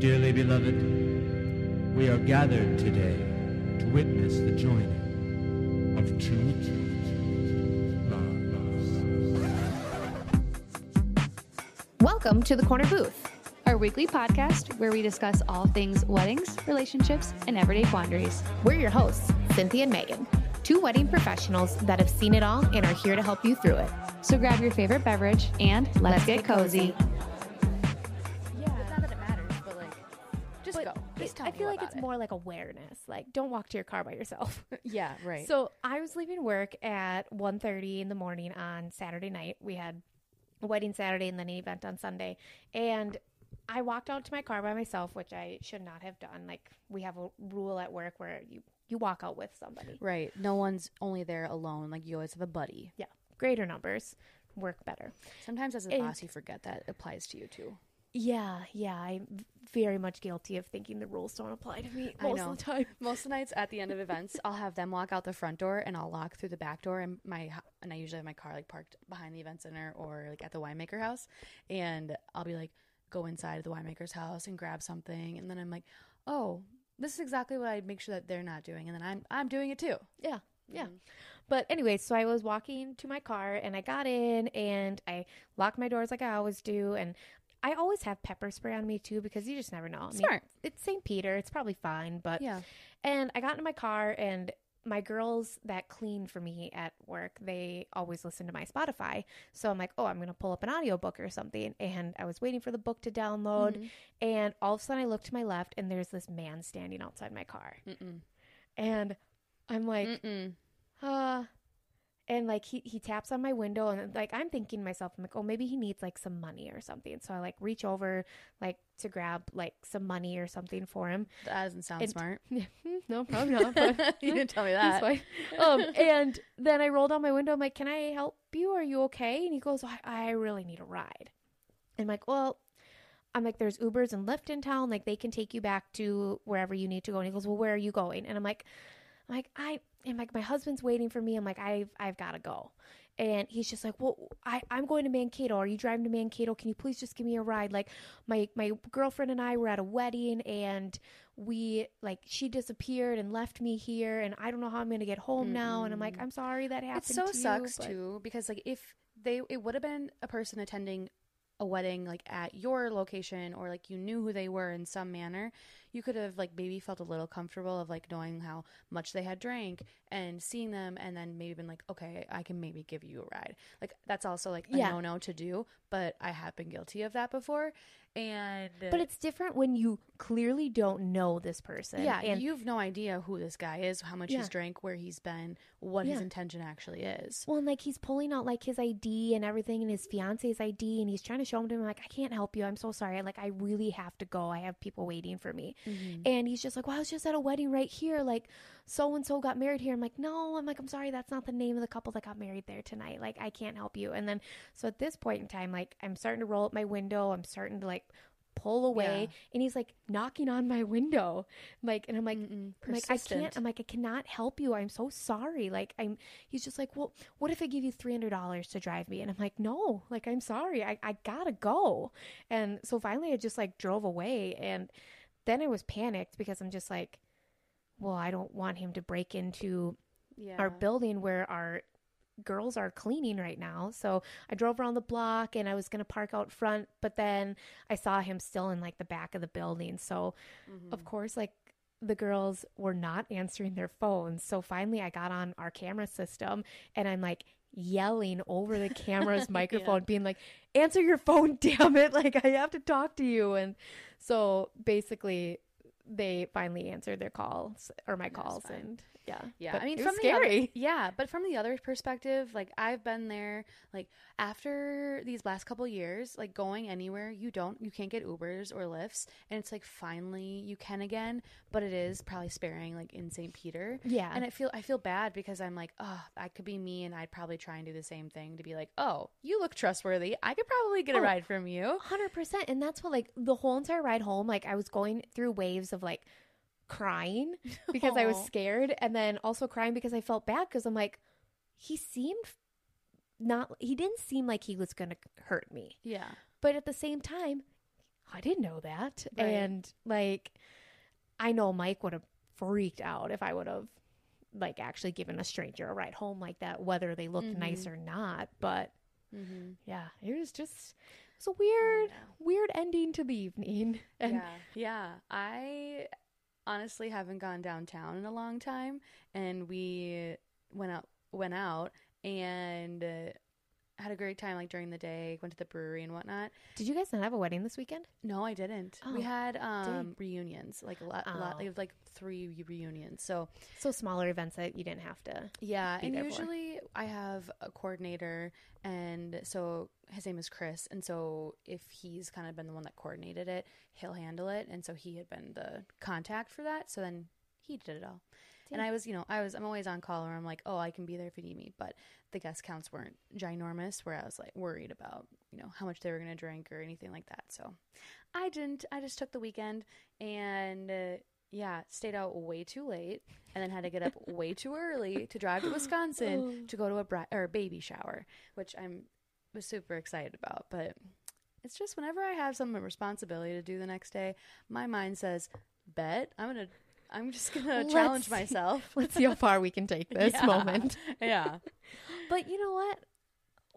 Dearly beloved, we are gathered today to witness the joining of two. Welcome to the Corner Booth, our weekly podcast where we discuss all things weddings, relationships, and everyday quandaries. We're your hosts, Cynthia and Megan, two wedding professionals that have seen it all and are here to help you through it. So grab your favorite beverage and let's, get, cozy. Yeah, tell I feel like it's it. more like awareness. Like, don't walk to your car by yourself. Yeah, right. So I was leaving work at 1.30 in the morning on Saturday night. We had a wedding Saturday and then an event on Sunday. And I walked out to my car by myself, which I should not have done. Like we have a rule at work where you, you walk out with somebody. right. No one's only there alone. Like you always have a buddy. Yeah. Greater numbers work better. Sometimes as a boss, you forget that applies to you too. Yeah, yeah. I'm very much guilty of thinking the rules don't apply to me I most know. of the time. Most of the nights at the end of events, I'll have them walk out the front door and I'll lock through the back door. And my and I usually have my car like parked behind the event center or like at the winemaker house, and I'll be like, go inside the winemaker's house and grab something, and then I'm like, oh, this is exactly what I make sure that they're not doing, and then I'm I'm doing it too. Yeah. Yeah. Mm-hmm. But anyway, so I was walking to my car and I got in and I locked my doors like I always do. And I always have pepper spray on me too because you just never know. I mean, Smart. It's St. Peter. It's probably fine. But Yeah. and I got into my car and my girls that clean for me at work, they always listen to my Spotify. So I'm like, oh, I'm going to pull up an audiobook or something. And I was waiting for the book to download. And all of a sudden I look to my left and there's this man standing outside my car. Mm-mm. And I'm like, Mm-mm. uh and like he he taps on my window and like I'm thinking to myself I'm like oh maybe he needs like some money or something so I like reach over like to grab like some money or something for him That doesn't sound And- smart. no probably not but you didn't tell me that. Um, and then I roll down my window. I'm like, "Can I help you? Are you okay?" And he goes, I, "I really need a ride." And I'm like, "Well," I'm like, "There's Ubers and Lyft in town. Like, they can take you back to wherever you need to go." And he goes, "Well, where are you going?" And I'm like, "I'm like, I am like, my husband's waiting for me. I'm like, I've I've got to go." And he's just like, "Well, I I'm going to Mankato. Are you driving to Mankato? Can you please just give me a ride? Like, my my girlfriend and I were at a wedding and." we like she disappeared and left me here and I don't know how I'm gonna get home now and I'm like mm-hmm. I'm sorry that happened. It so to sucks you, but- too because like if they it would have been a person attending a wedding like at your location or like you knew who they were in some manner you could have like maybe felt a little comfortable of like knowing how much they had drank and seeing them and then maybe been like okay i can maybe give you a ride like that's also like a Yeah. no-no to do but i have been guilty of that before and But it's different when you clearly don't know this person. yeah and you have no idea who this guy is how much Yeah. he's drank where he's been what his Yeah. intention actually is well, and like he's pulling out like his ID and everything and his fiance's ID and he's trying to show him to him like I can't help you. I'm so sorry. Like I really have to go. I have people waiting for me. Mm-hmm. And he's just like, Well, I was just at a wedding right here. Like so and so got married here. I'm like, No, I'm like, I'm sorry, that's not the name of the couple that got married there tonight. Like I can't help you. And then so at this point in time, like I'm starting to roll up my window. I'm starting to like pull away Yeah. and he's like knocking on my window like and i'm like I'm like, I can't. I'm like, I cannot help you. I'm so sorry. Like, I'm. He's just like, well, what if I give you three hundred dollars to drive me? And I'm like, no. Like, I'm sorry. I I gotta go. And so finally, I just like drove away. And then I was panicked because I'm just like, well, I don't want him to break into yeah our building where our girls are cleaning right now. So I drove around the block and I was going to park out front, but then I saw him still in like the back of the building. So Mm-hmm. of course like the girls were not answering their phones. So finally I got on our camera system and I'm like yelling over the camera's microphone being like answer your phone damn it like I have to talk to you and so basically they finally answered their calls or my calls fine. and yeah Yeah, But I mean, from was the other- yeah, but from the other perspective, like I've been there. Like after these last couple years, like going anywhere, you don't, you can't get Ubers or Lyfts, and it's like finally you can again. But it is probably sparing, like in St. Peter. Yeah. and I feel I feel bad because I'm like, oh, that could be me, and I'd probably try and do the same thing to be like, oh, you look trustworthy. I could probably get a Oh. ride from you. Hundred percent, and that's what like the whole entire ride home. Like I was going through waves of like crying because I was scared, and then also crying because I felt bad because I'm like, he seemed not. He didn't seem like he was gonna hurt me, Yeah, but at the same time, I didn't know that. Right. And like, I know Mike would have freaked out if I would have like actually given a stranger a ride home like that, whether they looked nice Mm-hmm. or not. But Mm-hmm. yeah, it was just it was a weird, weird ending to the evening. And yeah, yeah. I honestly haven't gone downtown in a long time, and we went out went out and uh, had a great time. Like during the day, went to the brewery and whatnot. did you guys not have a wedding this weekend? No, I didn't. we Oh, had um reunions, like a lot, a lot Oh. like, three reunions. So So smaller events that you didn't have to. Yeah, and there for. usually I have a coordinator, and so his name is Chris, and so if he's kind of been the one that coordinated it, he'll handle it, and so he had been the contact for that. So then he did it all, and I was, you know, I was, I'm always on call, where I'm like, oh, I can be there if you need me, but the guest counts weren't ginormous, where I was like worried about, you know, how much they were gonna drink or anything like that. So I didn't. I just took the weekend and. Uh, yeah, stayed out way too late and then had to get up way too early to drive to Wisconsin to go to a bri- or baby shower, which I'm was super excited about. But it's just whenever I have some responsibility to do the next day, my mind says, "Bet I'm gonna, I'm just gonna Let's challenge see. myself." Let's see how far we can take this Yeah. moment. yeah, But you know what?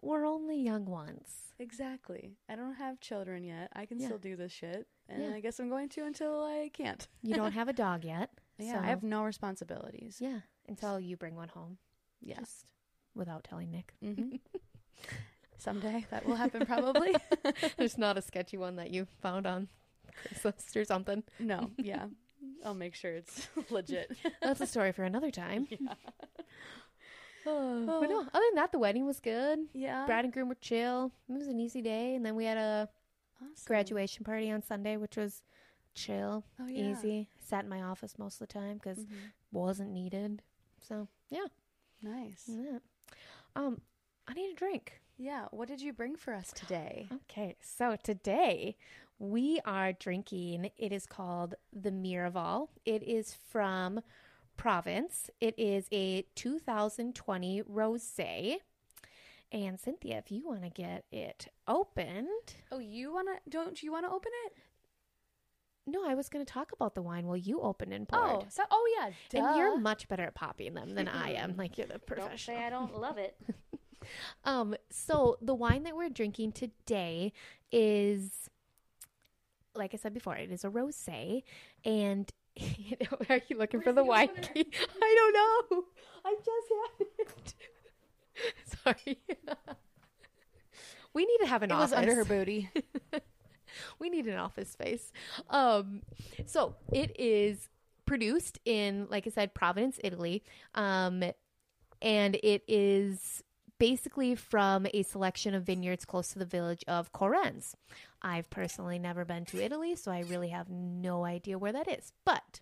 We're only young ones. exactly. I don't have children yet. I can Yeah. still do this shit, and Yeah. I guess I'm going to until I can't. You don't have a dog yet. Yeah, so- I have no responsibilities. Yeah, until you bring one home, Yeah. just without telling Nick. Mm-hmm. Someday that will happen, probably. There's not a sketchy one that you found on Craigslist or something. No, yeah. I'll make sure it's legit. That's a story for another time. yeah. Oh, but no, other than that, the wedding was good. Yeah. Bride and groom were chill. It was an easy day, and then we had a Awesome. graduation party on Sunday, which was chill, Oh, yeah. easy. Sat in my office most of the time because Mhm. wasn't needed. So yeah, Nice. yeah. Um, I need a drink. Yeah. What did you bring for us today? Okay, so today we are drinking. It is called the Miraval. It is from Province. It is a 2020 rosé. And Cynthia, if you want to get it opened, Oh, you wanna? Don't you wanna open it? no, I was going to talk about the wine while you opened and poured. Oh, so oh yeah. Duh. and you're much better at popping them than I am. Like you're the Don't professional. say I don't love it. Um, so the wine that we're drinking today is, like I said before, it is a rosé, and are you looking for the wine key? I don't know. I just had it. Sorry. we need to have an It was office. under her booty. we need an office space. Um, so it is produced in, like I said, Providence, Italy. Um, and it is basically from a selection of vineyards close to the village of Correns. I've personally never been to Italy, so I really have no idea where that is. But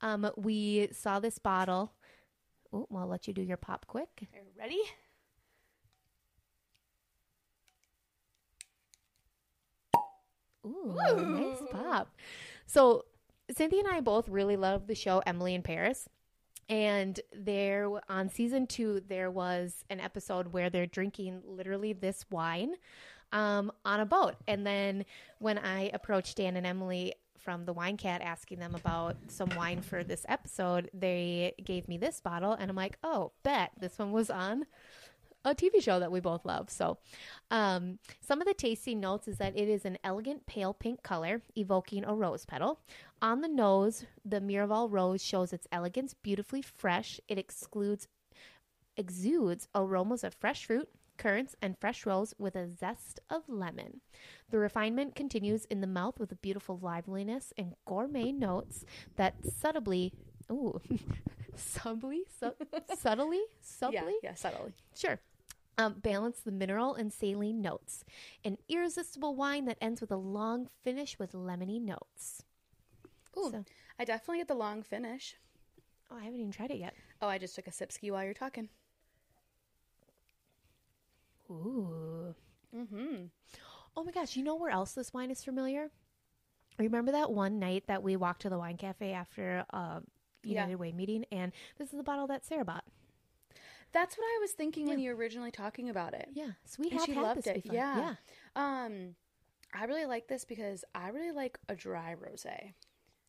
um, we saw this bottle. Oh, well, I'll let you do your pop quick. Ready? Ooh, nice pop. So Cynthia and I both really love the show Emily in Paris. And there on season two, there was an episode where they're drinking literally this wine um, on a boat. And then when I approached Dan and Emily from the Wine Cat asking them about some wine for this episode, they gave me this bottle. And I'm like, oh, bet this one was on a TV show that we both love. So, um, some of the tasting notes is that it is an elegant pale pink color, evoking a rose petal. On the nose, the Miraval rose shows its elegance, beautifully fresh. It excludes exudes aromas of fresh fruit, currants, and fresh rose with a zest of lemon. The refinement continues in the mouth with a beautiful liveliness and gourmet notes that subtly, ooh, subtly, su- subtly, subtly, Yeah, yeah, subtly. Sure. Um, balance the mineral and saline notes. An irresistible wine that ends with a long finish with lemony notes. Ooh, So- I definitely get the long finish. Oh, I haven't even tried it yet. Oh, I just took a sip ski while you're talking. Ooh. Mm-hmm. Oh my gosh, you know where else this wine is familiar? Remember that one night that we walked to the wine cafe after a Yeah. United Way meeting? And this is the bottle that Sarah bought. That's what I was thinking when you were originally talking about it. Yeah. So we And have she loved it. before. Yeah. Yeah. Um, I really like this because I really like a dry rosé.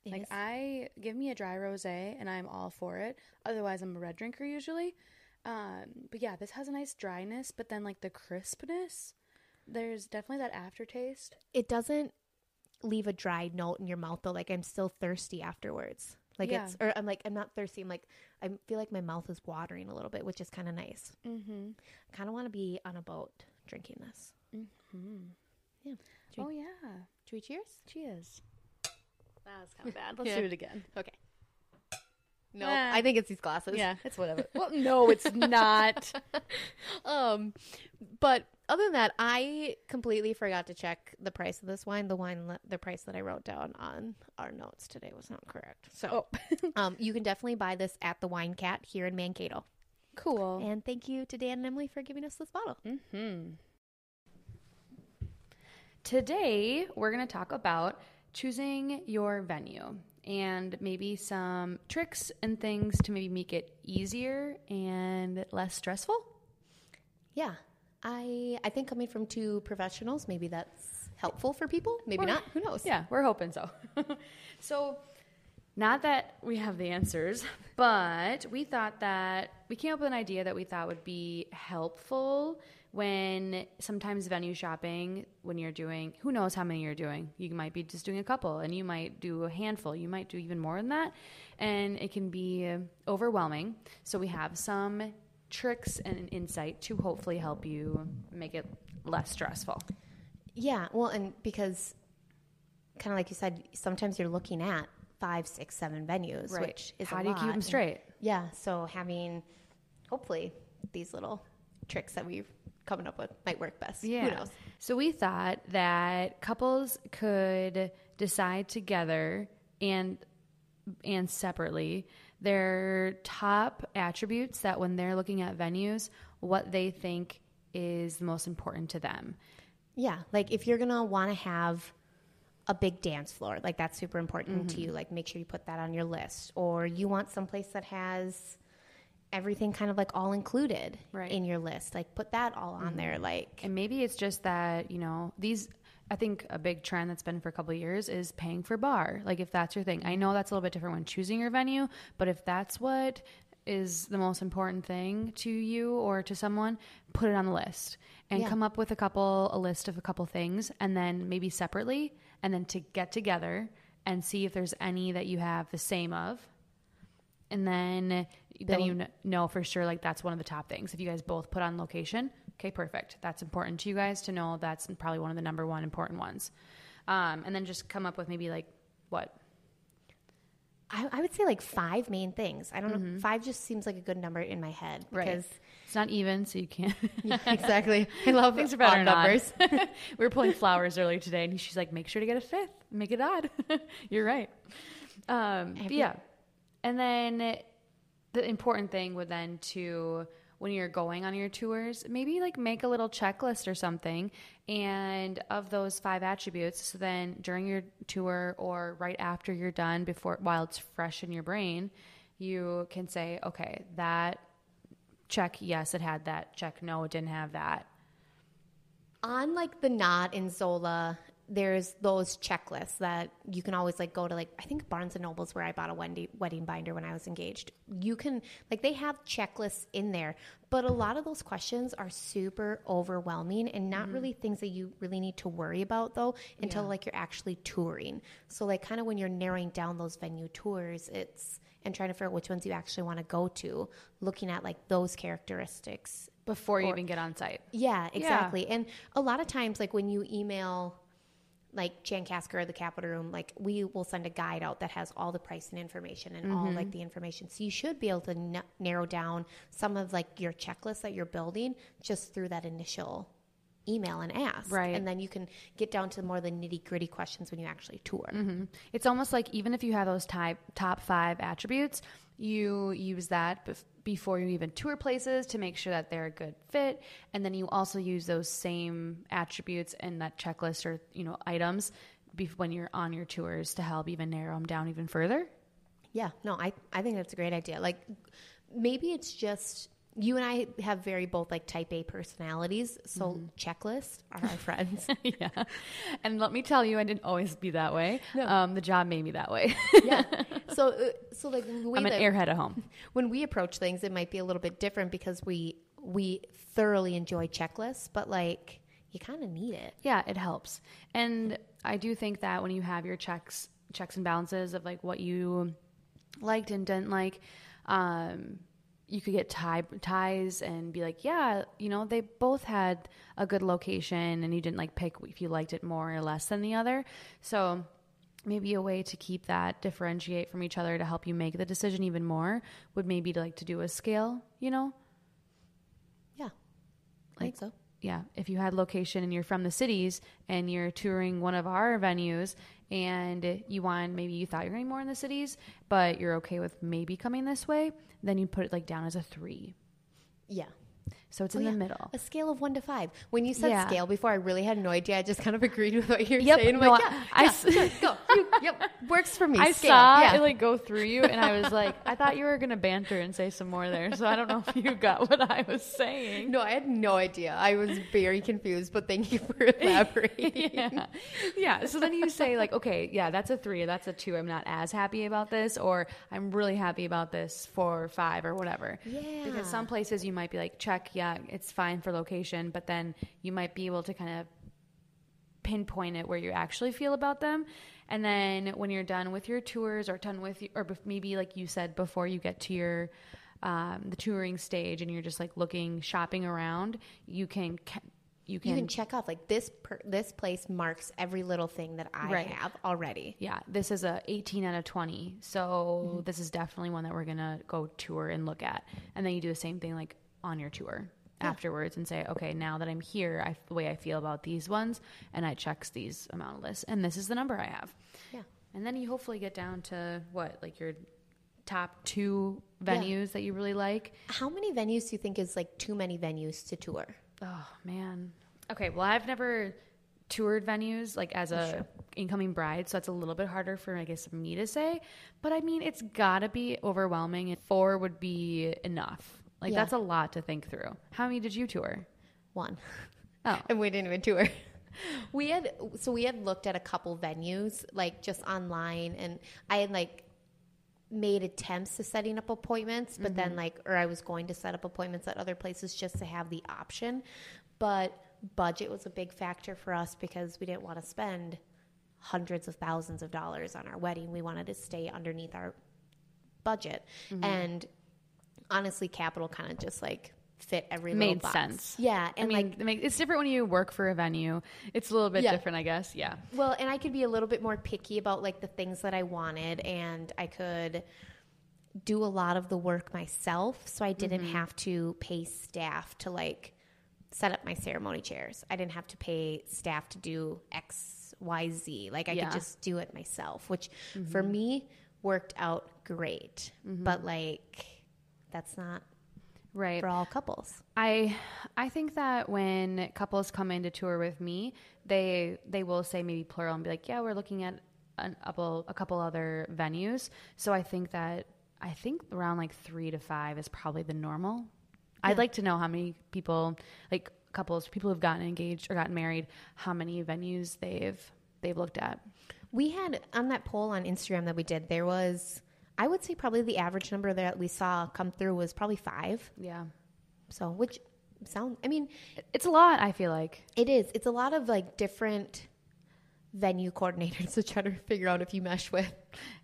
Like is- I give me a dry rosé and I'm all for it. Otherwise, I'm a red drinker usually. Um, but yeah, this has a nice dryness, but then like the crispness. There's definitely that aftertaste. it doesn't leave a dry note in your mouth though. Like I'm still thirsty afterwards. Like Yeah. it's or I'm like I'm not thirsty. I'm like I feel like my mouth is watering a little bit, which is kind of nice. Mm-hmm. I kind of want to be on a boat drinking this. Mm-hmm. Yeah. Oh yeah. Should we cheers? Cheers. That was kind of bad. Let's Yeah. do it again. Okay. No, Ah. I think it's these glasses. Yeah, it's whatever. well, no, it's not. um, but other than that, I completely forgot to check the price of this wine. The wine, le- the price that I wrote down on our notes today was not correct. So, um, you can definitely buy this at the Wine Cat here in Mankato. cool. And thank you to Dan and Emily for giving us this bottle. Mm-hmm. Today, we're going to talk about choosing your venue and maybe some tricks and things to maybe make it easier and less stressful. Yeah, I I think coming from two professionals, maybe that's helpful for people. Maybe Or- not. Who knows? Yeah, we're hoping so. so, not that we have the answers, but we thought that we came up with an idea that we thought would be helpful when sometimes venue shopping, when you're doing, who knows how many you're doing. You might be just doing a couple and you might do a handful. You might do even more than that. And it can be overwhelming. So, we have some tricks and insight to hopefully help you make it less stressful. Yeah, well, and because kind of like you said, sometimes you're looking at five, six, seven venues, which is how a do you keep them straight? Yeah, so having hopefully these little tricks that we've coming up with might work best. Yeah. Who knows? So we thought that couples could decide together and and separately their top attributes that when they're looking at venues, what they think is the most important to them. Yeah, like if you're gonna want to have a big dance floor, like that's super important to Mm-hmm. you. Like make sure you put that on your list, or you want someplace that has everything kind of like all included Right. Mm-hmm. in your list. Like put that all on there. Like And maybe it's just that, you know, these I think a big trend that's been for a couple of years is paying for bar. Like if that's your thing. I know that's a little bit different when choosing your venue, but if that's what is the most important thing to you or to someone, put it on the list and Yeah. come up with a couple a list of a couple things and then maybe separately and then to get together and see if there's any that you have the same of and then then you kn- know for sure like that's one of the top things if you guys both put on location okay perfect that's important to you guys to know that's probably one of the number one important ones um, and then just come up with maybe like what I, I would say like five main things. I don't know. Five just seems like a good number in my head Right. because it's not even so you can't exactly. I love things are odd numbers. we were pulling flowers earlier today and she's like make sure to get a fifth make it odd you're right um, yeah and then the important thing would then to when you're going on your tours maybe like make a little checklist or something and of those five attributes so then during your tour or right after you're done before while it's fresh in your brain you can say okay that check yes it had that. Check no it didn't have that. On like the knot in Zola, there's those checklists that you can always like go to like I think Barnes and Nobles where I bought a wedding wedding binder when I was engaged. You can like they have checklists in there, but a lot of those questions are super overwhelming and not mm-hmm. really things that you really need to worry about though until like you're actually touring. So like kind of when you're narrowing down those venue tours, it's and trying to figure out which ones you actually want to go to, looking at like those characteristics before you even get on site yeah, exactly. And a lot of times, like when you email, like Chankaska or the Capital Room, like we will send a guide out that has all the pricing information and all like mm-hmm. the information. So you should be able to n- narrow down some of like your checklist that you're building just through that initial email and ask. Right. And then you can get down to more of the nitty gritty questions when you actually tour. Mm-hmm. It's almost like even if you have those type, top five attributes, you use that bef- before you even tour places to make sure that they're a good fit, and then you also use those same attributes and that checklist or you know items bef- when you're on your tours to help even narrow them down even further. Yeah, no, I, I think that's a great idea. Like maybe it's just you and I have very both like type A personalities, so Mm-hmm. checklist are our friends. yeah. And let me tell you, I didn't always be that way. No. Um, the job made me that way. yeah. So uh, so like I'm an airhead at home. when we approach things, it might be a little bit different because we we thoroughly enjoy checklists, but like you kind of need it. Yeah, it helps. And I do think that when you have your checks checks and balances of like what you liked and didn't like, um, you could get tie, ties and be like, yeah, you know, they both had a good location and you didn't like pick if you liked it more or less than the other. So maybe a way to keep that differentiate from each other to help you make the decision even more would maybe to like to do a scale, you know? Yeah. I think so. yeah, if you had location and you're from the cities and you're touring one of our venues and you want maybe you thought you're going more in the cities, but you're okay with maybe coming this way, then you put it like down as a three. Yeah. So it's Oh, in yeah. the middle. A scale of one to five. When you said Yeah. scale before, I really had no idea. I just kind of agreed with what you're Yep, saying. I'm no, like, I- yeah, I yeah, go. You, yep, works for me. I scale. saw yeah. it like go through you, and I was like, I thought you were gonna banter and say some more there. So I don't know if you got what I was saying. no, I had no idea. I was very confused, but thank you for elaborating. yeah. Yeah. So then you say, like, okay, yeah, that's a three, that's a two. I'm not as happy about this, or I'm really happy about this for five or whatever. Yeah. Because some places you might be like, check, yeah, it's fine for location, but then you might be able to kind of pinpoint it where you actually feel about them. And then when you're done with your tours or done with, or maybe like you said before you get to your, um, the touring stage and you're just like looking, shopping around, you can, you can, You can check off like this. Per, this place marks every little thing that I Right. have already. yeah, this is a 18 out of 20. So this is definitely one that we're going to go tour and look at. And then you do the same thing like on your tour afterwards and say, okay, now that I'm here, I, the way I feel about these ones, and I checks these amount of lists, and this is the number I have. Yeah. And then you hopefully get down to what, like your top two Yeah. venues that you really like. How many venues do you think is like too many venues to tour? Oh man. Okay, well I've never toured venues like as a incoming bride, so that's a little bit harder for I guess me to say. But I mean, it's gotta be overwhelming. Four would be enough. Like Yeah. that's a lot to think through. How many did you tour? One. Oh, and we didn't even tour. We had so we had looked at a couple venues like just online, and I had like made attempts to setting up appointments, but then mm-hmm. like or I was going to set up appointments at other places just to have the option, but budget was a big factor for us because we didn't want to spend hundreds of thousands of dollars on our wedding. We wanted to stay underneath our budget, mm-hmm. and honestly, capital kind of just like fit every little Made box. sense. Yeah, I and mean, like it it's different when you work for a venue. It's a little bit Yeah. different, I guess. Yeah. Well, and I could be a little bit more picky about like the things that I wanted, and I could do a lot of the work myself, so I didn't mm-hmm. have to pay staff to like set up my ceremony chairs. I didn't have to pay staff to do X, Y, Z. Like I Yeah. could just do it myself, which for mm-hmm. me worked out great. Mm-hmm. But like that's not Right. for all couples. I I think that when couples come in to tour with me, they they will say maybe plural and be like, yeah, we're looking at an, a couple a couple other venues. So I think that I think around like three to five is probably the normal. I'd like to know how many people like couples people who've gotten engaged or gotten married, how many venues they've they've looked at. We had on that poll on Instagram that we did, there was, I would say probably the average number that we saw come through was probably five. Yeah, So, which sound, I mean, it's a lot. I feel like. it is. It's a lot of like different venue coordinators to try to figure out if you mesh with.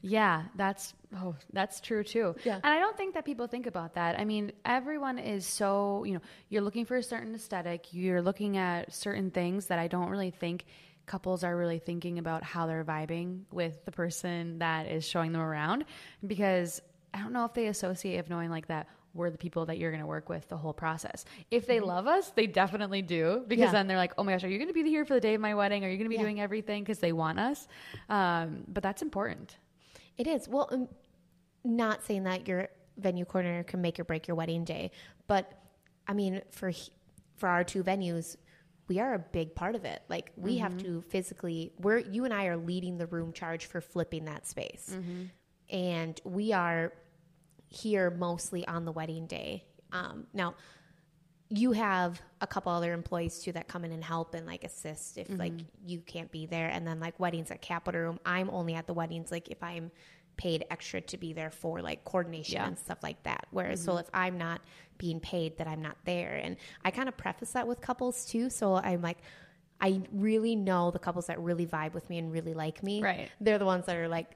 Yeah, that's oh, that's true too. Yeah. And I don't think that people think about that. I mean, everyone is so, you know, you're looking for a certain aesthetic, you're looking at certain things that I don't really think couples are really thinking about how they're vibing with the person that is showing them around because I don't know if they associate of knowing like that we're the people that you're going to work with the whole process. If they love us, they definitely do because Mm-hmm. Yeah. then they're like, "Oh my gosh, are you going to be here for the day of my wedding? Are you going to be Yeah. doing everything because they want us?" Um, but that's important. It is. Well, um, not saying that your venue coordinator can make or break your wedding day, but I mean, for for our two venues, we are a big part of it. Like we have mm-hmm. to physically, we're you and I are leading the room charge for flipping that space, mm-hmm. and we are here mostly on the wedding day. Um, now, you have a couple other employees too that come in and help and like assist if like mm-hmm. you can't be there. And then like weddings at Capital Room, I'm only at the weddings like if I'm paid extra to be there for like coordination Yeah. and stuff like that. Whereas so if I'm not being paid, that I'm not there. And I kind of preface that with couples too. So I'm like. I really know the couples that really vibe with me and really like me. Right. They're the ones that are like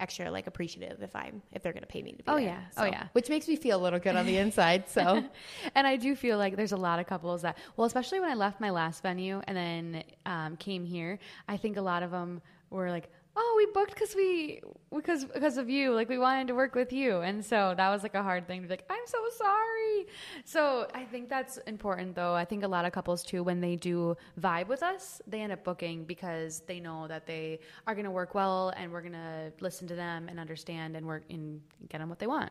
extra like appreciative if I'm if they're gonna pay me to be Oh, there. yeah. Oh, yeah. Which makes me feel a little good on the inside. So and I do feel like there's a lot of couples that, well, especially when I left my last venue and then um, came here, I think a lot of them were like, "Oh, we booked because we because because of you. Like we wanted to work with you." And so that was like a hard thing to be like, "I'm so sorry." So I think that's important, though. I think a lot of couples too, when they do vibe with us, they end up booking because they know that they are going to work well and we're going to listen to them and understand and work and get them what they want.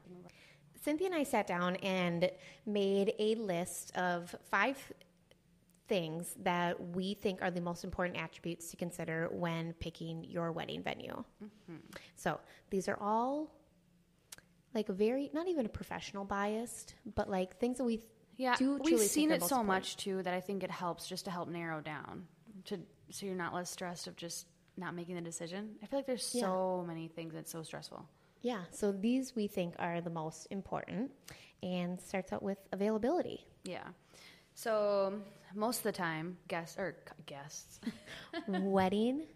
Cynthia and I sat down and made a list of five things that we think are the most important attributes to consider when picking your wedding venue. Mm-hmm. So these are all like very not even a professional biased, but like things that we Yeah, do we've seen it so important. much too that I think it helps just to help narrow down to so you're not less stressed of just not making the decision. I feel like there's Yeah. so many things that's so stressful. Yeah, so these we think are the most important and starts out with availability. Yeah. So most of the time, guests or guests, wedding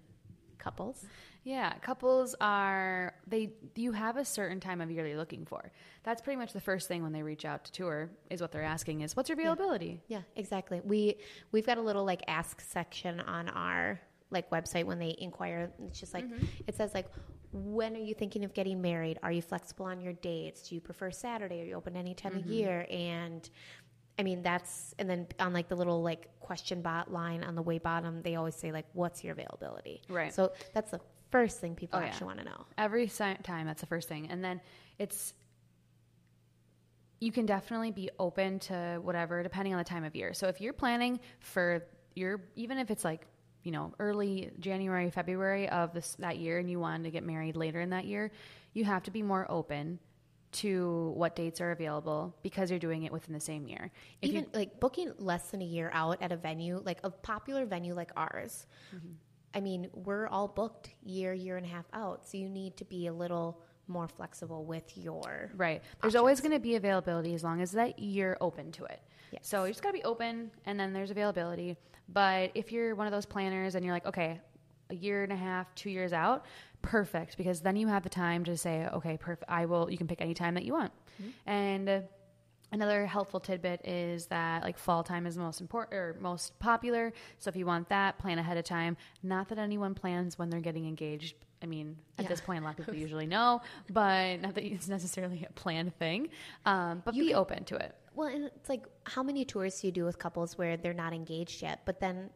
couples. yeah, couples are they. You have a certain time of year they're looking for. That's pretty much the first thing when they reach out to tour is what they're asking is what's your availability. Yeah, exactly. We we've got a little like ask section on our like website when they inquire. It's just like mm-hmm. it says like when are you thinking of getting married? Are you flexible on your dates? Do you prefer Saturday? Are you open any time of mm-hmm. year? And I mean that's and then on like the little like question bot line on the way bottom, they always say like what's your availability? Right. So that's the first thing people Oh, yeah. actually want to know. Every si- time, that's the first thing. And then it's, you can definitely be open to whatever, depending on the time of year. So if you're planning for your, even if it's like, you know, early January, February of this that year, and you wanted to get married later in that year, you have to be more open to what dates are available because you're doing it within the same year. If Even like booking less than a year out at a venue, like a popular venue like ours, Mm-hmm. I mean, we're all booked year, year and a half out. So you need to be a little more flexible with your. Right. There's always going to be availability as long as that you're open to it. Yes. So you just got to be open and then there's availability. But if you're one of those planners and you're like, okay, a year and a half, two years out, perfect. Because then you have the time to say, okay, perfect. I will, you can pick any time that you want. And uh, another helpful tidbit is that like fall time is most important or most popular. So if you want that, plan ahead of time. Not that anyone plans when they're getting engaged. I mean, at Yeah. this point, a lot of people usually know, but not that it's necessarily a planned thing. Um, but You be can- open to it. Well, and it's like how many tours do you do with couples where they're not engaged yet? But then,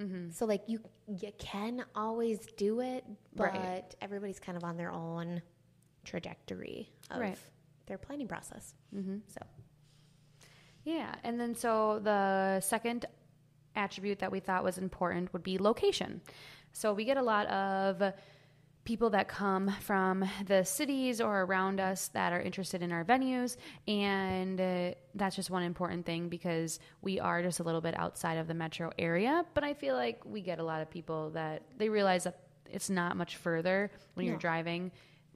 Mm-hmm. so like you you can always do it, but Right. everybody's kind of on their own trajectory of Right. their planning process. Mm-hmm. So Yeah. And then so the second attribute that we thought was important would be location. So we get a lot of people that come from the cities or around us that are interested in our venues. And uh, that's just one important thing because we are just a little bit outside of the metro area. But i feel like we get a lot of people that they realize that it's not much further when you're driving.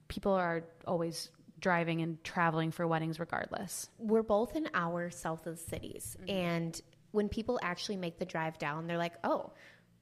People are always driving and traveling for weddings regardless. We're both an hour south of the cities. Mm-hmm. and when people actually make the drive down they're like oh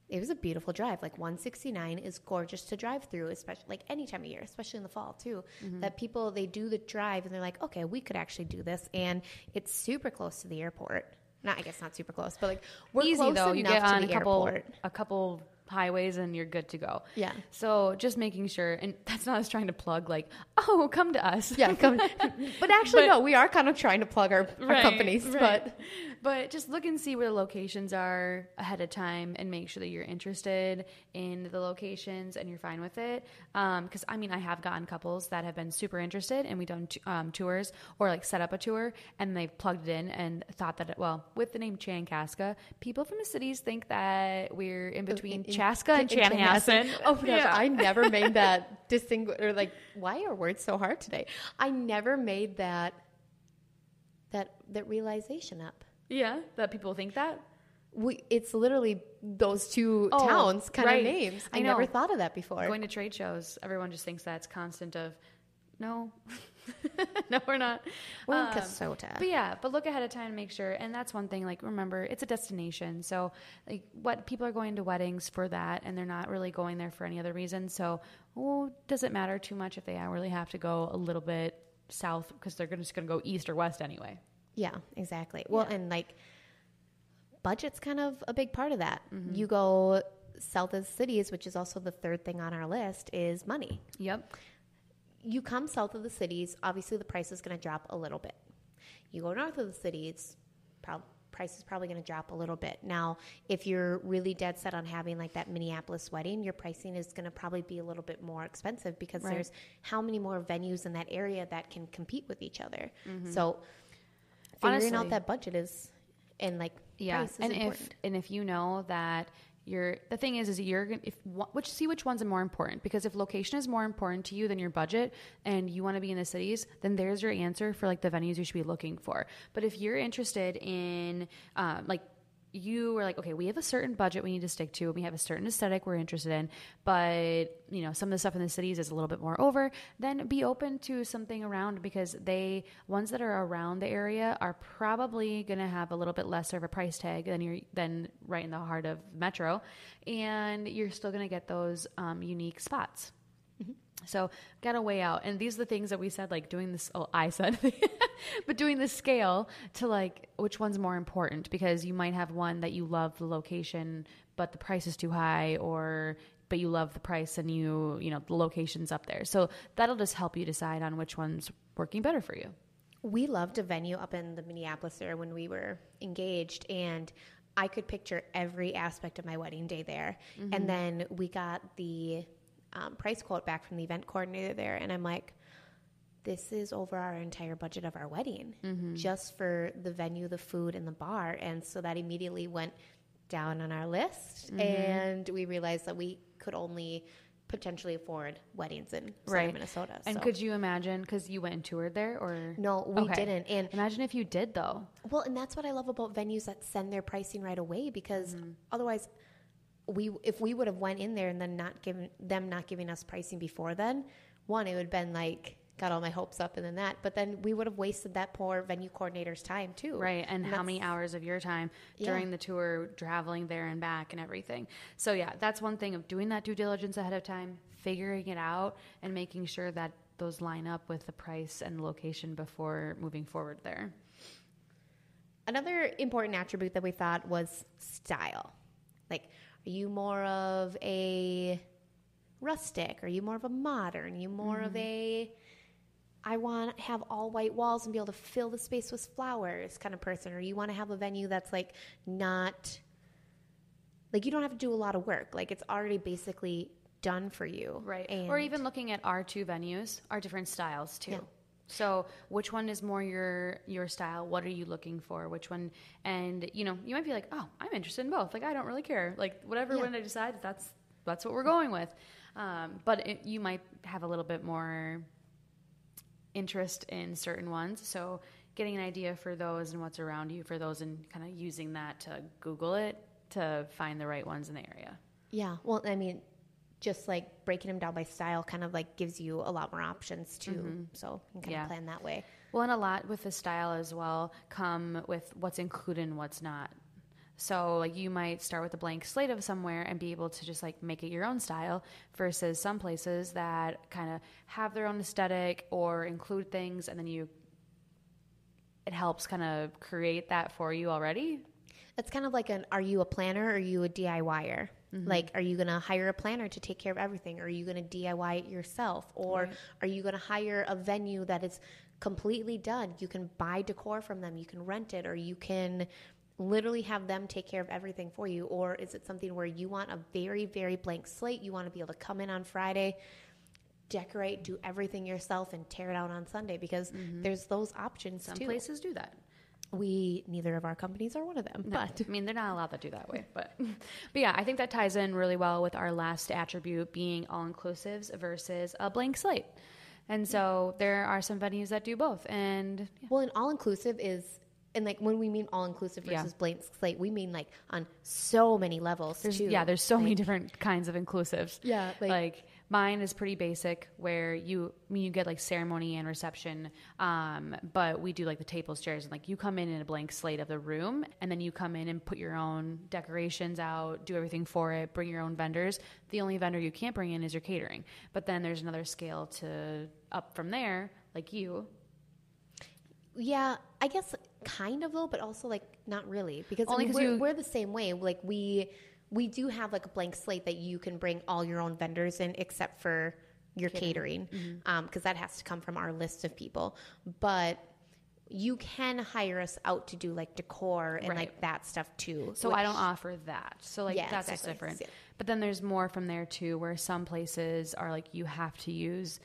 it was a beautiful drive like 169 is gorgeous to drive through especially like any time of year especially in the fall too Mm-hmm. that people they do the drive and they're like okay we could actually do this and it's super close to the airport not i guess not super close but like we're easy close though. You get on a couple airport. a couple highways and you're good to go. Yeah. So just making sure, and that's not us trying to plug like, oh, come to us. yeah come, but actually But- no we are kind of trying to plug our, our Right, companies right. but but just look and see where the locations are ahead of time and make sure that you're interested in the locations and you're fine with it because i mean i have gotten couples that have been super interested and we've done t- um, tours or like set up a tour and they've plugged it in and thought that it, well with the name chankaska people from the cities think that we're in between in- chaska and in chanhassen Oh gosh, Yeah. I never made that distinguish or like why are words so hard today? I never made that that that realization up. Yeah, that people think that. We, it's literally those two Oh, towns kind right. of names. I, I never thought of that before. Going to trade shows, everyone just thinks that's constant of, no, no, we're not. We're in Um, Kasota. But yeah, but look ahead of time and make sure. And that's one thing. Like, remember, it's a destination. So, like, what people are going to weddings for that, and they're not really going there for any other reason. So, well, does it matter too much if they really have to go a little bit south because they're just going to go east or west anyway? Yeah, exactly. Well, Yeah. and like budget's kind of a big part of that. Mm-hmm. You go south of the cities, which is also the third thing on our list, is money. Yep. You come south of the cities, obviously the price is going to drop a little bit. You go north of the cities, prob- price is probably going to drop a little bit. Now, if you're really dead set on having like that Minneapolis wedding, your pricing is going to probably be a little bit more expensive because Right. there's how many more venues in that area that can compete with each other. Mm-hmm. So, figuring Honestly. out that budget is and like Yeah, and important. if and if you know that you're the thing is is you're gonna if which see which ones are more important because if location is more important to you than your budget and you want to be in the cities then there's your answer for like the venues you should be looking for but if you're interested in um, like you are like okay we have a certain budget we need to stick to we have a certain aesthetic we're interested in but you know some of the stuff in the cities is a little bit more over then be open to something around because they ones that are around the area are probably going to have a little bit lesser of a price tag than you're than right in the heart of metro and you're still going to get those um, unique spots so got a way out. And these are the things that we said, like doing this, oh, I said, but doing the scale to like which one's more important because you might have one that you love the location, but the price is too high or but you love the price and you, you know, the location's up there. So that'll just help you decide on which one's working better for you. we loved a venue up in the Minneapolis area when we were engaged, and I could picture every aspect of my wedding day there. Mm-hmm. And then we got the um, price quote back from the event coordinator there, and I'm like, this is over our entire budget of our wedding Mm-hmm. just for the venue, the food, and the bar. And so that immediately went down on our list, Mm-hmm. and we realized that we could only potentially afford weddings in southern Right. Minnesota. And so. could you imagine, because you went and toured there or? no, we Okay. didn't. And Imagine if you did though. well, and that's what I love about venues that send their pricing right away because Mm-hmm. otherwise, we if we would have went in there and then not given them not giving us pricing before then, one it would have been like got all my hopes up and then that, but then we would have wasted that poor venue coordinator's time too. Right. And, how many hours of your time Yeah. during the tour, traveling there and back and everything. So, yeah, that's one thing of doing that due diligence ahead of time, figuring it out, and making sure that those line up with the price and location before moving forward there. Another important attribute that we thought was style. Like, are you more of a rustic? Are you more of a modern? Are you more of mm-hmm. a I want to have all white walls and be able to fill the space with flowers kind of person? Or you want to have a venue that's like not like you don't have to do a lot of work. Like it's already basically done for you. Right. And or even looking at our two venues, our different styles too. Yeah. So, which one is more your your style? What are you looking for? Which one? And you know, you might be like, "Oh, I'm interested in both. Like, I don't really care. Like, whatever Yeah. when I decide, that's that's what we're going with." Um, but it, you might have a little bit more interest in certain ones. So, getting an idea for those and what's around you for those, and kind of using that to Google it to find the right ones in the area. Yeah. Well, I mean, just like breaking them down by style kind of like gives you a lot more options too. So you can kind Mm-hmm. Yeah. of plan that way. Well, and a lot with the style as well come with what's included and what's not. So, like, you might start with a blank slate of somewhere and be able to just like make it your own style versus some places that kind of have their own aesthetic or include things and then you, it helps kind of create that for you already. It's kind of like an are you a planner or are you a DIYer? Mm-hmm. Like, are you going to hire a planner to take care of everything? Or are you going to DIY it yourself? Or are you going to hire a venue that is completely done? You can buy decor from them, you can rent it, or you can literally have them take care of everything for you. Or is it something where you want a very, very blank slate? You want to be able to come in on Friday, decorate, do everything yourself, and tear it out on Sunday because there's those options Mm-hmm. Some too. places do that. We, neither of our companies are one of them, but I mean, they're not allowed to do that way, but but yeah, I think that ties in really well with our last attribute being all inclusives versus a blank slate. And so there are some venues that do both. And yeah. Well, an all inclusive is, and like when we mean all inclusive Yeah. versus blank slate, we mean like on so many levels there's too. yeah, there's so many different kinds of inclusives. Yeah, Like, like- mine is pretty basic where you I mean you get like ceremony and reception. Um, but we do like the tables, chairs, and like you come in in a blank slate of the room and then you come in and put your own decorations out, do everything for it, bring your own vendors. The only vendor you can't bring in is your catering. But then there's another scale to up from there, like you. Yeah, I guess kind of though, but also like not really because Only I mean, we're, you- we're the same way. Like we we do have like a blank slate that you can bring all your own vendors in except for your catering because that has to come from our list of people. But you can hire us out to do like decor and Right. like that stuff too. So I don't offer that. So like Yeah, that's exactly. different. Yeah. But then there's more from there too, where some places are like you have to use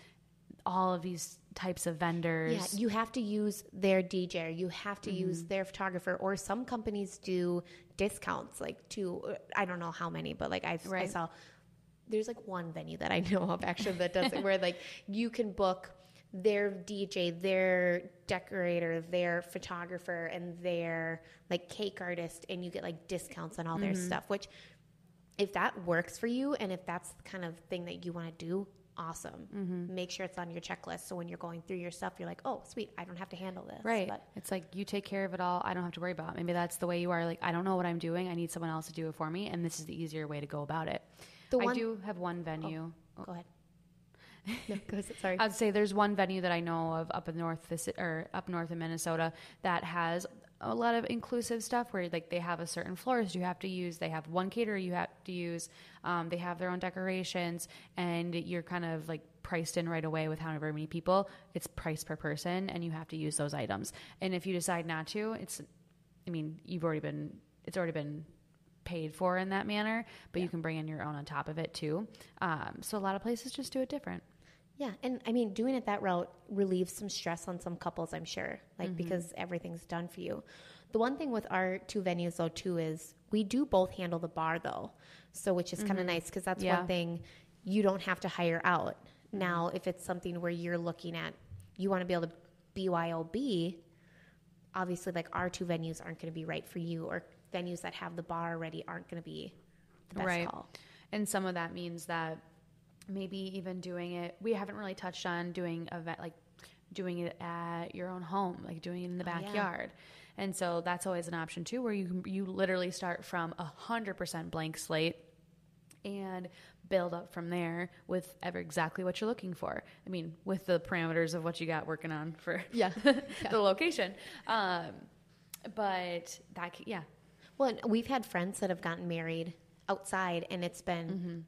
all of these types of vendors. Yeah, you have to use their DJ, you have to Mm-hmm. use their photographer, or some companies do discounts, like two, I don't know how many, but like I, I Right. saw there's like one venue that I know of actually that does it where like you can book their DJ, their decorator, their photographer, and their like cake artist, and you get like discounts on all their Mm-hmm. stuff. Which, if that works for you, and if that's the kind of thing that you want to do, awesome. Mm-hmm. Make sure it's on your checklist. So when you're going through your stuff, you're like, oh, sweet, I don't have to handle this. Right. But it's like you take care of it all. I don't have to worry about. it. Maybe that's the way you are. Like I don't know what I'm doing. I need someone else to do it for me, and this is the easier way to go about it. The I one- do have one venue. go ahead. No, go. Sorry. I'd say there's one venue that I know of up in north or up north in Minnesota that has a lot of inclusive stuff where like they have a certain florist you have to use, they have one caterer you have to use, um, they have their own decorations, and you're kind of like priced in right away with however many people. It's price per person, and you have to use those items. And if you decide not to, it's, I mean, you've already been, it's already been paid for in that manner, but you can bring in your own on top of it too. Um, so a lot of places just do it different. Yeah, and I mean, doing it that route relieves some stress on some couples, I'm sure, like Mm-hmm. because everything's done for you. The one thing with our two venues, though, too, is we do both handle the bar, though, so which is kind of nice because that's Mm-hmm. Yeah. one thing you don't have to hire out. Now, if it's something where you're looking at, you want to be able to BYOB, obviously, like our two venues aren't going to be right for you, or venues that have the bar already aren't going to be the best right. call. And some of that means that maybe even doing it, we haven't really touched on doing event like doing it at your own home, like doing it in the Oh, yeah. backyard. And so that's always an option too, where you you literally start from a hundred percent blank slate and build up from there with ever exactly what you're looking for. I mean, with the parameters of what you got working on for Yeah. the location. Um, but that, yeah, Well, we've had friends that have gotten married outside, and it's been Mm-hmm.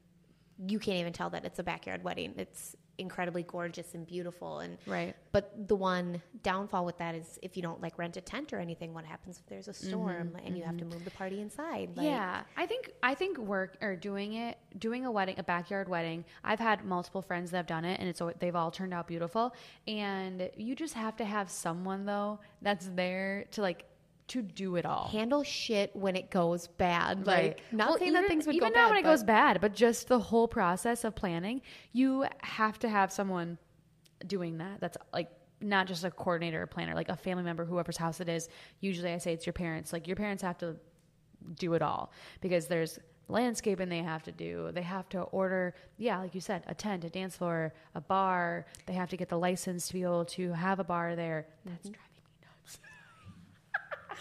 You can't even tell that it's a backyard wedding. It's incredibly gorgeous and beautiful, and Right. But the one downfall with that is if you don't like rent a tent or anything, what happens if there's a storm and you have to move the party inside? Like, Mm-hmm. yeah, I think I think work or doing it, doing a wedding, a backyard wedding. I've had multiple friends that have done it, and it's they've all turned out beautiful. And you just have to have someone though that's there to like to do it all. handle shit when it goes bad. Like, not Well, saying even, that things would even go not bad, when it goes bad, but just the whole process of planning. You have to have someone doing that. That's like not just a coordinator or planner, like a family member, whoever's house it is. Usually, I say it's your parents. Like your parents have to do it all because there's landscaping they have to do. They have to order, yeah, like you said, a tent, a dance floor, a bar. They have to get the license to be able to have a bar there. That's mm-hmm. nuts.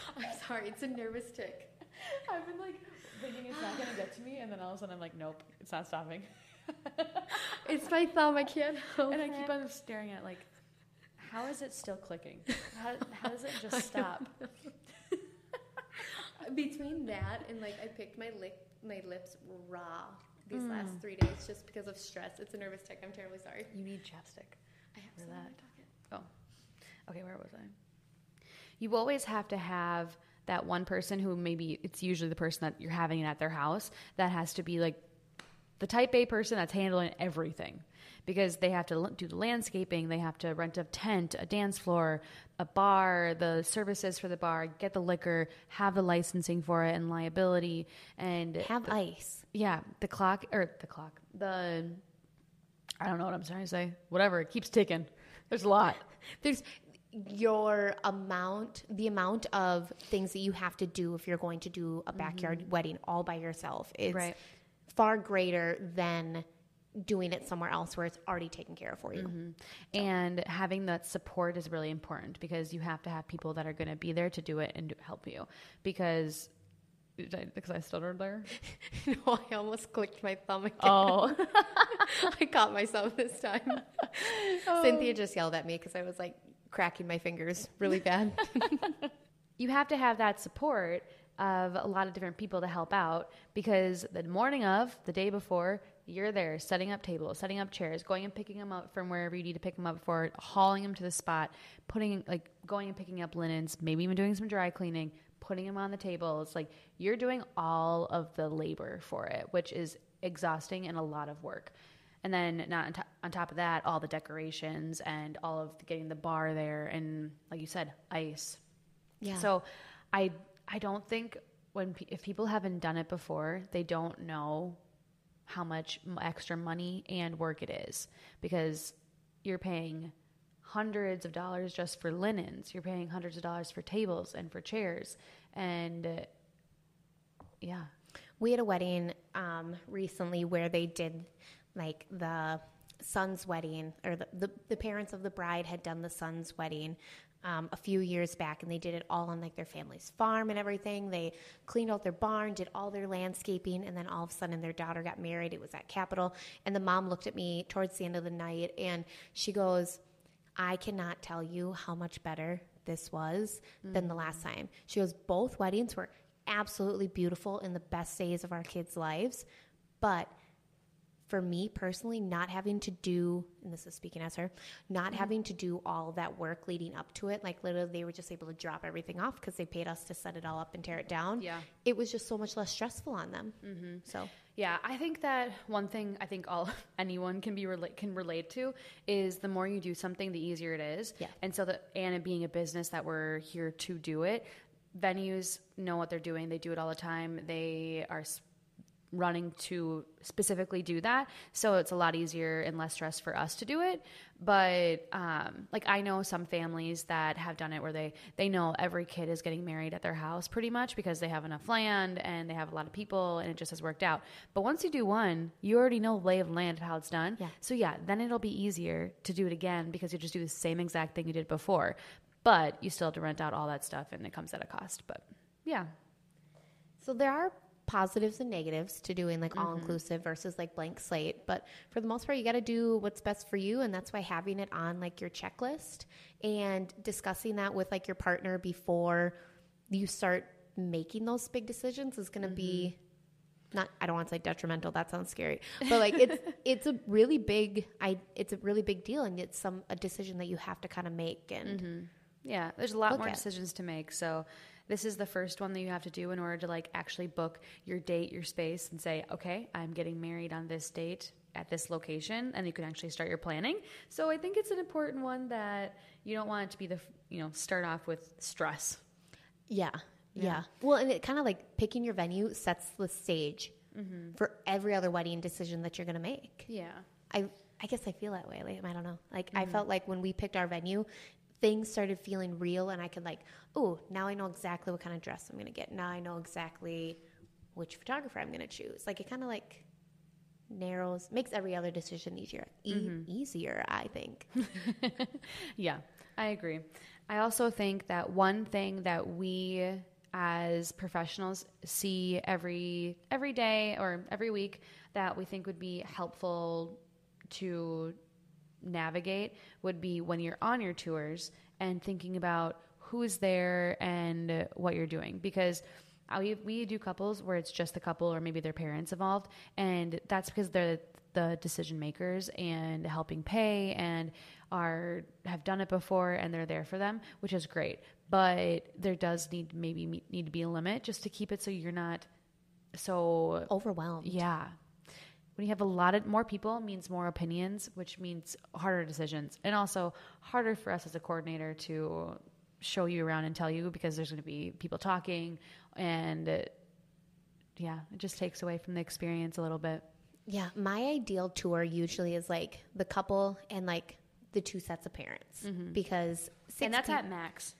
I'm sorry, it's a nervous tick. I've been like thinking it's not gonna get to me, and then all of a sudden I'm like, nope, it's not stopping. It's my thumb. I can't. Help and I it. keep on staring at it, like, how is it still clicking? How, how does it just stop? Between that and like I picked my lip, my lips raw these Mm. last three days just because of stress. It's a nervous tick. I'm terribly sorry. You need chapstick. I have For some in that. Oh, okay. Where was I? You always have to have that one person who maybe it's usually the person that you're having it at their house that has to be like the type A person that's handling everything because they have to do the landscaping, they have to rent a tent, a dance floor, a bar, the services for the bar, get the liquor, have the licensing for it and liability and Have the, ice. yeah, the clock or the clock, the I don't know what I'm trying to say. Whatever. It keeps ticking. There's a lot. There's your amount, the amount of things that you have to do if you're going to do a mm-hmm. backyard wedding all by yourself is Right. far greater than doing it somewhere else where it's already taken care of for you. Mm-hmm. And having that support is really important because you have to have people that are going to be there to do it and do, help you. Because because I stuttered there. no, I almost clicked my thumb again. Oh, I caught myself this time. Oh. Cynthia just yelled at me because I was like cracking my fingers really bad. you have to have that support of a lot of different people to help out because the morning of, the day before, you're there setting up tables, setting up chairs, going and picking them up from wherever you need to pick them up for, hauling them to the spot, putting like going and picking up linens, maybe even doing some dry cleaning, putting them on the tables. Like you're doing all of the labor for it, which is exhausting and a lot of work. And then not on, to- on top of that, all the decorations and all of the, getting the bar there and like you said, ice, Yeah. so I I don't think when pe- if people haven't done it before, they don't know how much extra money and work it is because you're paying hundreds of dollars just for linens. You're paying hundreds of dollars for tables and for chairs and uh, yeah. We had a wedding um, recently where they did like the son's wedding, or the, the, the parents of the bride had done the son's wedding um, a few years back, and they did it all on like their family's farm and everything. They cleaned out their barn, did all their landscaping, and then all of a sudden their daughter got married. It was at Capitol, and the mom looked at me towards the end of the night, and she goes, I cannot tell you how much better this was than the last time. She goes, both weddings were absolutely beautiful in the best days of our kids' lives. But for me personally, not having to do, and this is speaking as her, not having to do all that work leading up to it, like literally they were just able to drop everything off because they paid us to set it all up and tear it down. Yeah. It was just so much less stressful on them. Mm-hmm. So, Yeah, I think that one thing I think all anyone can be relate can relate to is the more you do something, the easier it is. Yeah. And so the and it being a business that we're here to do it, venues know what they're doing. They do it all the time. They are s- running to specifically do that, so it's a lot easier and less stress for us to do it. But um, like I know some families that have done it where they they know every kid is getting married at their house pretty much because they have enough land and they have a lot of people and it just has worked out. But once you do one, you already know the lay of land how it's done. Yeah. So yeah, then it'll be easier to do it again because you just do the same exact thing you did before. But you still have to rent out all that stuff and it comes at a cost. But yeah. So there are positives and negatives to doing like all mm-hmm. inclusive versus like blank slate, but for the most part you got to do what's best for you and that's why having it on like your checklist and discussing that with like your partner before you start making those big decisions is going to be mm-hmm. not I don't want to say detrimental that sounds scary but like it's it's a really big I it's a really big deal and it's some a decision that you have to kind of make and mm-hmm. Yeah, there's a lot more at. decisions to make. So this is the first one that you have to do in order to like actually book your date, your space and say, "Okay, I'm getting married on this date at this location." And you can actually start your planning. So I think it's an important one that you don't want it to be the, you know, start off with stress. Yeah, yeah. Well, and it kind of like picking your venue sets the stage mm-hmm. for every other wedding decision that you're going to make. Yeah. I I guess I feel that way. Like, I don't know. Like I mm-hmm. felt like when we picked our venue, things started feeling real, and I could like, oh, now I know exactly what kind of dress I'm going to get. Now I know exactly which photographer I'm going to choose. Like it kind of like narrows makes every other decision easier. E- mm-hmm. Easier, I think. Yeah, I agree. I also think that one thing that we as professionals see every every day or every week that we think would be helpful to navigate would be when you're on your tours and thinking about who's there and what you're doing because we, we do couples where it's just the couple or maybe their parents involved and that's because they're the decision makers and helping pay and are have done it before and they're there for them which is great but there does need maybe need to be a limit just to keep it so you're not so Overwhelmed. yeah. When you have a lot of more people means more opinions, which means harder decisions and also harder for us as a coordinator to show you around and tell you because there's going to be people talking and uh, yeah, it just takes away from the experience a little bit. Yeah, my ideal tour usually is like the couple and like the two sets of parents because six and that's peop- at max.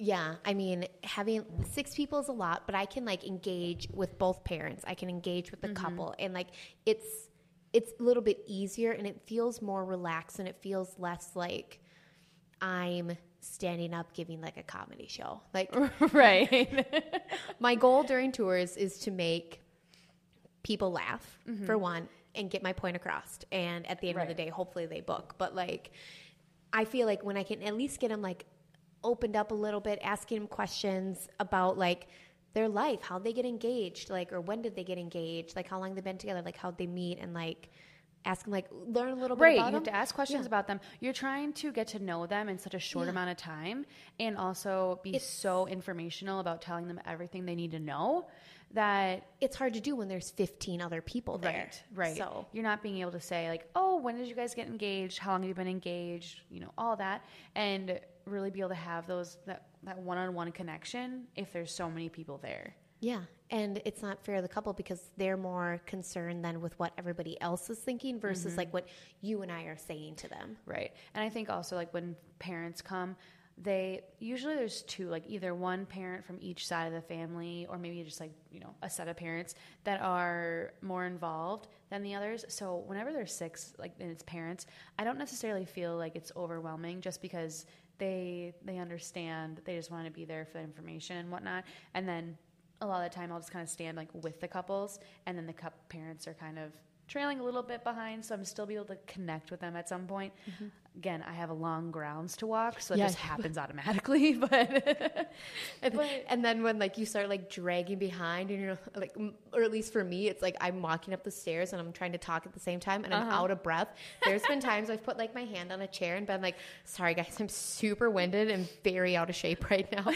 Yeah. I mean, having six people is a lot, but I can like engage with both parents. I can engage with the mm-hmm. couple, and like it's it's a little bit easier, and it feels more relaxed, and it feels less like I'm standing up giving like a comedy show. Like right. my goal during tours is to make people laugh mm-hmm. for one and get my point across and at the end of the day hopefully they book but like i feel like when i can at least get them like opened up a little bit asking them questions about like their life how they get engaged like or when did they get engaged like how long they've been together like how they meet and like ask them like learn a little bit Right, you about have to ask questions Yeah. about them. You're trying to get to know them in such a short Yeah. amount of time, and also be so informational about telling them everything they need to know that it's hard to do when there's 15 other people there Right, right. so you're not being able to say like, "Oh, when did you guys get engaged? How long have you been engaged?" You know, all that, and really be able to have those that that one-on-one connection if there's so many people there. Yeah, and it's not fair to the couple because they're more concerned than with what everybody else is thinking versus mm-hmm. like what you and I are saying to them. Right. And I think also like when parents come, they usually there's two, like either one parent from each side of the family or maybe just like, you know, a set of parents that are more involved than the others. So whenever there's six, like and it's parents, I don't necessarily feel like it's overwhelming just because they they understand they just want to be there for the information and whatnot. And then a lot of the time I'll just kind of stand like with the couples and then the cup parents are kind of trailing a little bit behind so I'm still be able to connect with them at some point. Mm-hmm. Again, I have a long grounds to walk, so it Yeah. just happens automatically, but And, and then when like you start like dragging behind and you're like, or at least for me, it's like I'm walking up the stairs and I'm trying to talk at the same time and I'm uh-huh. out of breath. There's been times I've put like my hand on a chair and been like, sorry guys, I'm super winded and very out of shape right now.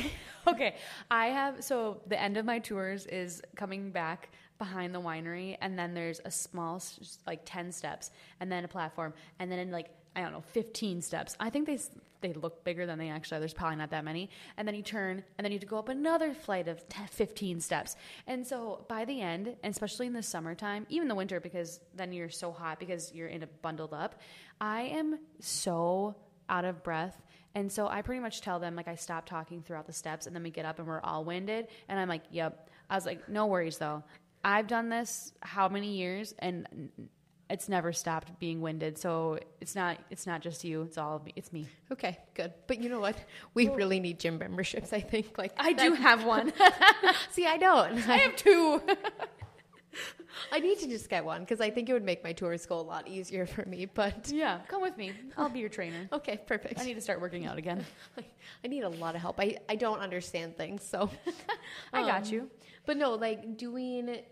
okay. I have so the end of my tours is coming back behind the winery, and then there's a small, like ten steps, and then a platform, and then in like I don't know, fifteen steps. I think they they look bigger than they actually are. There's probably not that many, and then you turn, and then you have to go up another flight of 10, 15 steps. And so by the end, and especially in the summertime, even the winter, because then you're so hot because you're in a bundled up. I am so out of breath. And so I pretty much tell them, like, I stop talking throughout the steps, and then we get up and we're all winded. And I'm like, yep. I was like, no worries, though. I've done this how many years, and it's never stopped being winded. So it's not, it's not just you. It's all. It's me. okay, good. But you know what? We really need gym memberships, I think. Like I do have one. See, I don't. I have two. I need to just get one because I think it would make my tours go a lot easier for me. But yeah, come with me. I'll be your trainer. okay, perfect. I need to start working out again. I need a lot of help. I, I don't understand things, so I got Um, you. But no, like doing,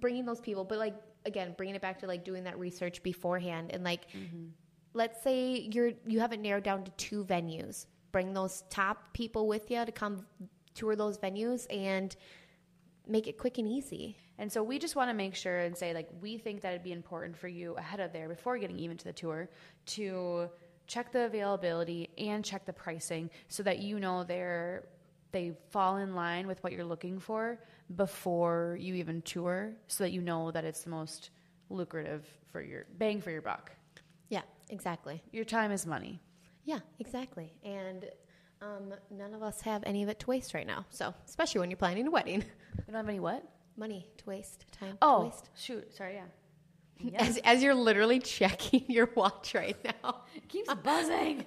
bringing those people, but like again, bringing it back to like doing that research beforehand, and like, Mm-hmm. let's say you're you have it narrowed down to two venues. Bring those top people with you to come tour those venues and make it quick and easy. And so we just want to make sure and say, like, we think that it'd be important for you ahead of there, before getting even to the tour, to check the availability and check the pricing so that you know they're they fall in line with what you're looking for before you even tour, so that you know that it's the most lucrative for your bang for your buck. Yeah, exactly. Your time is money. Yeah, exactly. And um, none of us have any of it to waste right now. So, especially when you're planning a wedding, You don't have any what? money to waste, time to Oh, waste. shoot. Sorry, yeah. As, as you're literally checking your watch right now. It keeps buzzing.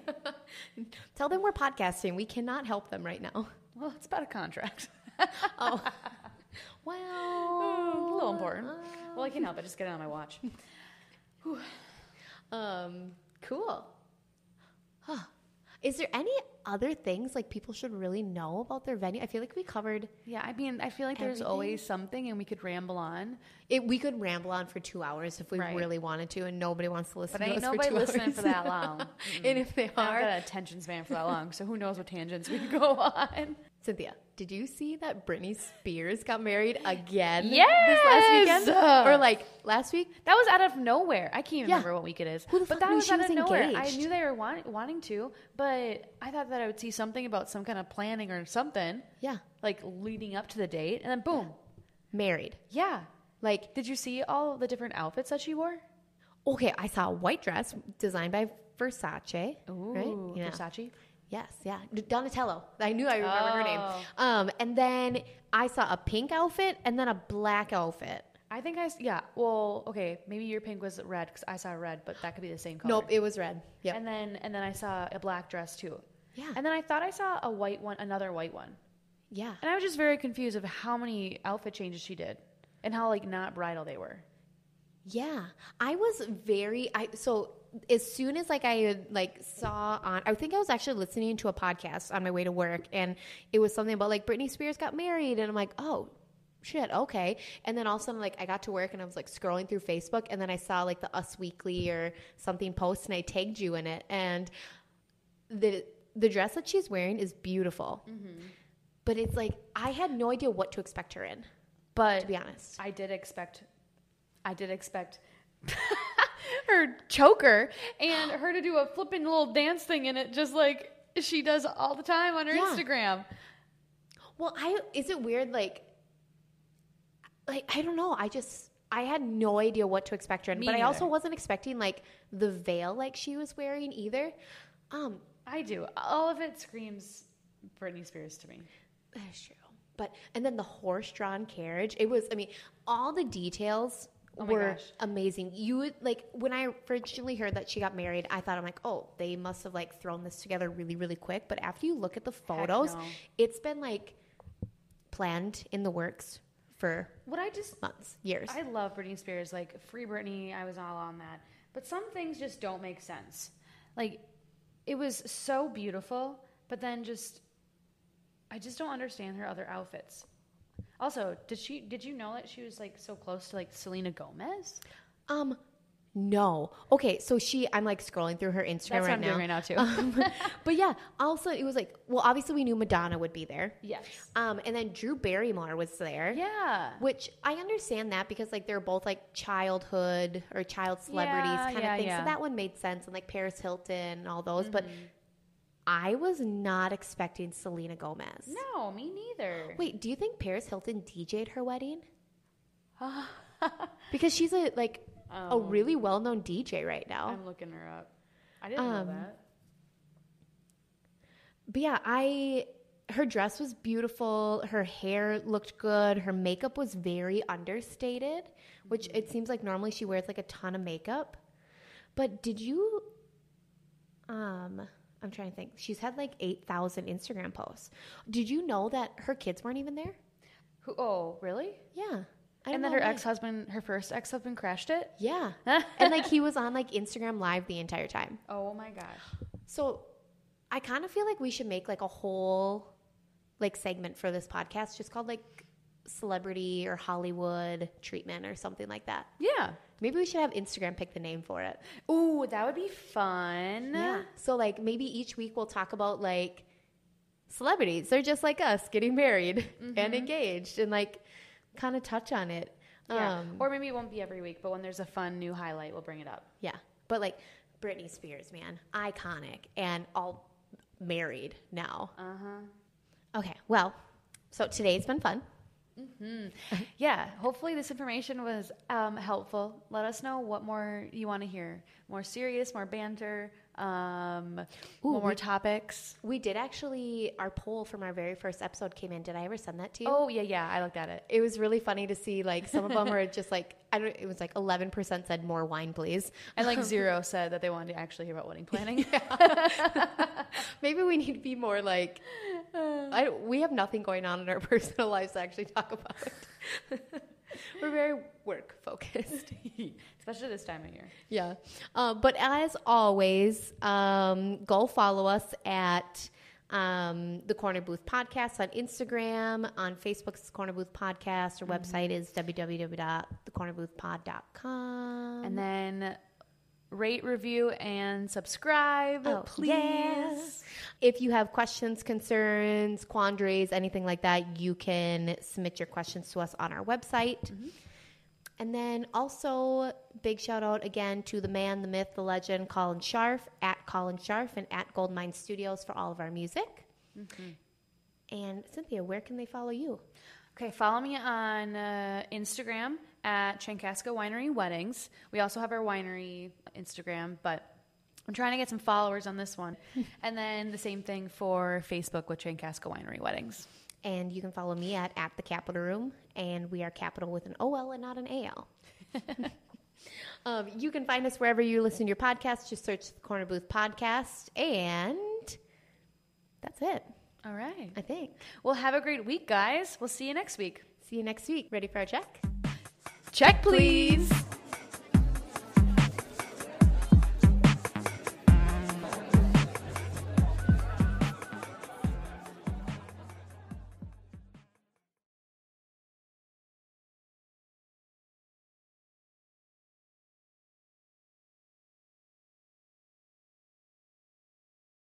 Tell them we're podcasting. We cannot help them right now. Well, it's about a contract. Oh. well, a little important. Well, I can't help it. Just get it on my watch. Um, cool. Huh. Is there any other things like people should really know about their venue? I feel like we covered Yeah, I mean, I feel like there's Everything? always something, and we could ramble on. it. We could ramble on for two hours if we Right. really wanted to, and nobody wants to listen But to ain't us nobody for listening hours. for that long. and if they I are, got an attention span for that long, so who knows what tangents we could go on. Cynthia, did you see that Britney Spears got married again? this last weekend, or like last week? That was out of nowhere. I can't even Yeah. remember what week it is. Who the but fuck that knew was she out was of nowhere. I knew they were want, wanting to, but I thought that I would see something about some kind of planning or something, Yeah, like leading up to the date, and then boom. married. Yeah. Like, Did you see all the different outfits that she wore? okay, I saw a white dress designed by Versace. Ooh, You know. Versace. Yes, yeah. Donatella. I knew I remember her name. Oh. Um, and then I saw a pink outfit and then a black outfit. I think I yeah. Well, okay, maybe your pink was red because I saw red, but that could be the same color. Nope, it was red. Yeah. And then and then I saw a black dress too. Yeah. And then I thought I saw a white one, another white one, yeah. and I was just very confused of how many outfit changes she did, and how like not bridal they were. Yeah, I was very I so as soon as like I like saw on I think I was actually listening to a podcast on my way to work and it was something about like Britney Spears got married and I'm like, "Oh, shit, okay." And then all of a sudden like I got to work and I was like scrolling through Facebook and then I saw like the Us Weekly or something post and I tagged you in it and the the dress that she's wearing is beautiful. Mm-hmm. But it's like I had no idea what to expect her in, But to be honest. I did expect, I did expect her choker and her to do a flipping little dance thing in it, just like she does all the time on her Yeah. Instagram. Well, I is it weird like like I don't know. I just I had no idea what to expect her in, but I also wasn't expecting like the veil like she was wearing either. Um, I do. All of it screams Britney Spears to me. that's true. But and then the horse-drawn carriage. It was. I mean, all the details Oh were gosh. amazing. You would like when I originally heard that she got married. I thought I'm like, oh, they must have like thrown this together really, really quick. But after you look at the photos, no. it's been like planned in the works for What I just months, years. I love Britney Spears. Like Free Britney, I was all on that. But some things just don't make sense. Like it was so beautiful, but then just I just don't understand her other outfits. Also, did she did you know that she was like so close to like Selena Gomez? Um, no. Okay, so she, I'm like scrolling through her Instagram That's what right I'm now. doing right now too. Um, but yeah, also it was like, well, obviously we knew Madonna would be there. yes. Um, and then Drew Barrymore was there. Yeah. Which I understand that because like they're both like childhood or child celebrities Yeah, kind yeah, of thing. yeah. So that one made sense and like Paris Hilton and all those. But Mm-hmm. I was not expecting Selena Gomez. No, me neither. Wait, do you think Paris Hilton DJ'd her wedding? because she's a like a Oh. really well known DJ right now. I'm looking her up. I didn't Um, know that. But yeah, I her dress was beautiful, her hair looked good, her makeup was very understated, which it seems like normally she wears like a ton of makeup. But did you um I'm trying to think. She's had like 8,000 Instagram posts. Did you know that her kids weren't even there? Who oh, really? Yeah. And then her ex-husband, her first ex-husband crashed it? Yeah. and like he was on like Instagram live the entire time. Oh my gosh. So I kind of feel like we should make like a whole like segment for this podcast just called like celebrity or Hollywood treatment or something like that. Yeah. Maybe we should have Instagram pick the name for it. Ooh, that would be fun. Yeah. So like maybe each week we'll talk about like celebrities. They're just like us getting married and engaged and like kind of touch on it. Yeah. Um, or maybe it won't be every week, but when there's a fun new highlight, we'll bring it up. yeah. But like Britney Spears, man, iconic and all married now. Uh huh. Okay. Well, so today's been fun. Yeah. Hopefully, this information was um, helpful. Let us know what more you want to hear. More serious, more banter, um, Ooh, more we- topics. We did actually, our poll from our very first episode came in. Did I ever send that to you? Oh yeah, yeah. I looked at it. It was really funny to see like some of them were just like, I don't, it was like 11% said more wine, please. And like zero said that they wanted to actually hear about wedding planning. Maybe we need to be more like, I, we have nothing going on in our personal lives to actually talk about. We're very work focused. Especially this time of year. Yeah. Uh, but as always, um, go follow us at um, the Corner Booth Podcast on Instagram. On Facebook, it's Corner Booth Podcast. Our website is www.thecornerboothpod.com. And then rate, review, and subscribe, Oh, please. yes. If you have questions, concerns, quandaries, anything like that, you can submit your questions to us on our website. Mm-hmm. And then also, big shout out again to the man, the myth, the legend, Colin Sharf, at Colin Sharf and at Goldmine Studios for all of our music. Mm-hmm. And Cynthia, where can they follow you? Okay, follow me on uh, Instagram at Chankaska Winery Weddings. We also have our winery Instagram, but I'm trying to get some followers on this one. and then the same thing for Facebook with Chankaska Winery Weddings. And you can follow me at at the Capitol Room, and we are capital with an OL and not an AL. um, you can find us wherever you listen to your podcast. Just search the Corner Booth Podcast, and that's it. All right. I think. Well, have a great week, guys. We'll see you next week. See you next week. Ready for our check? Check, please.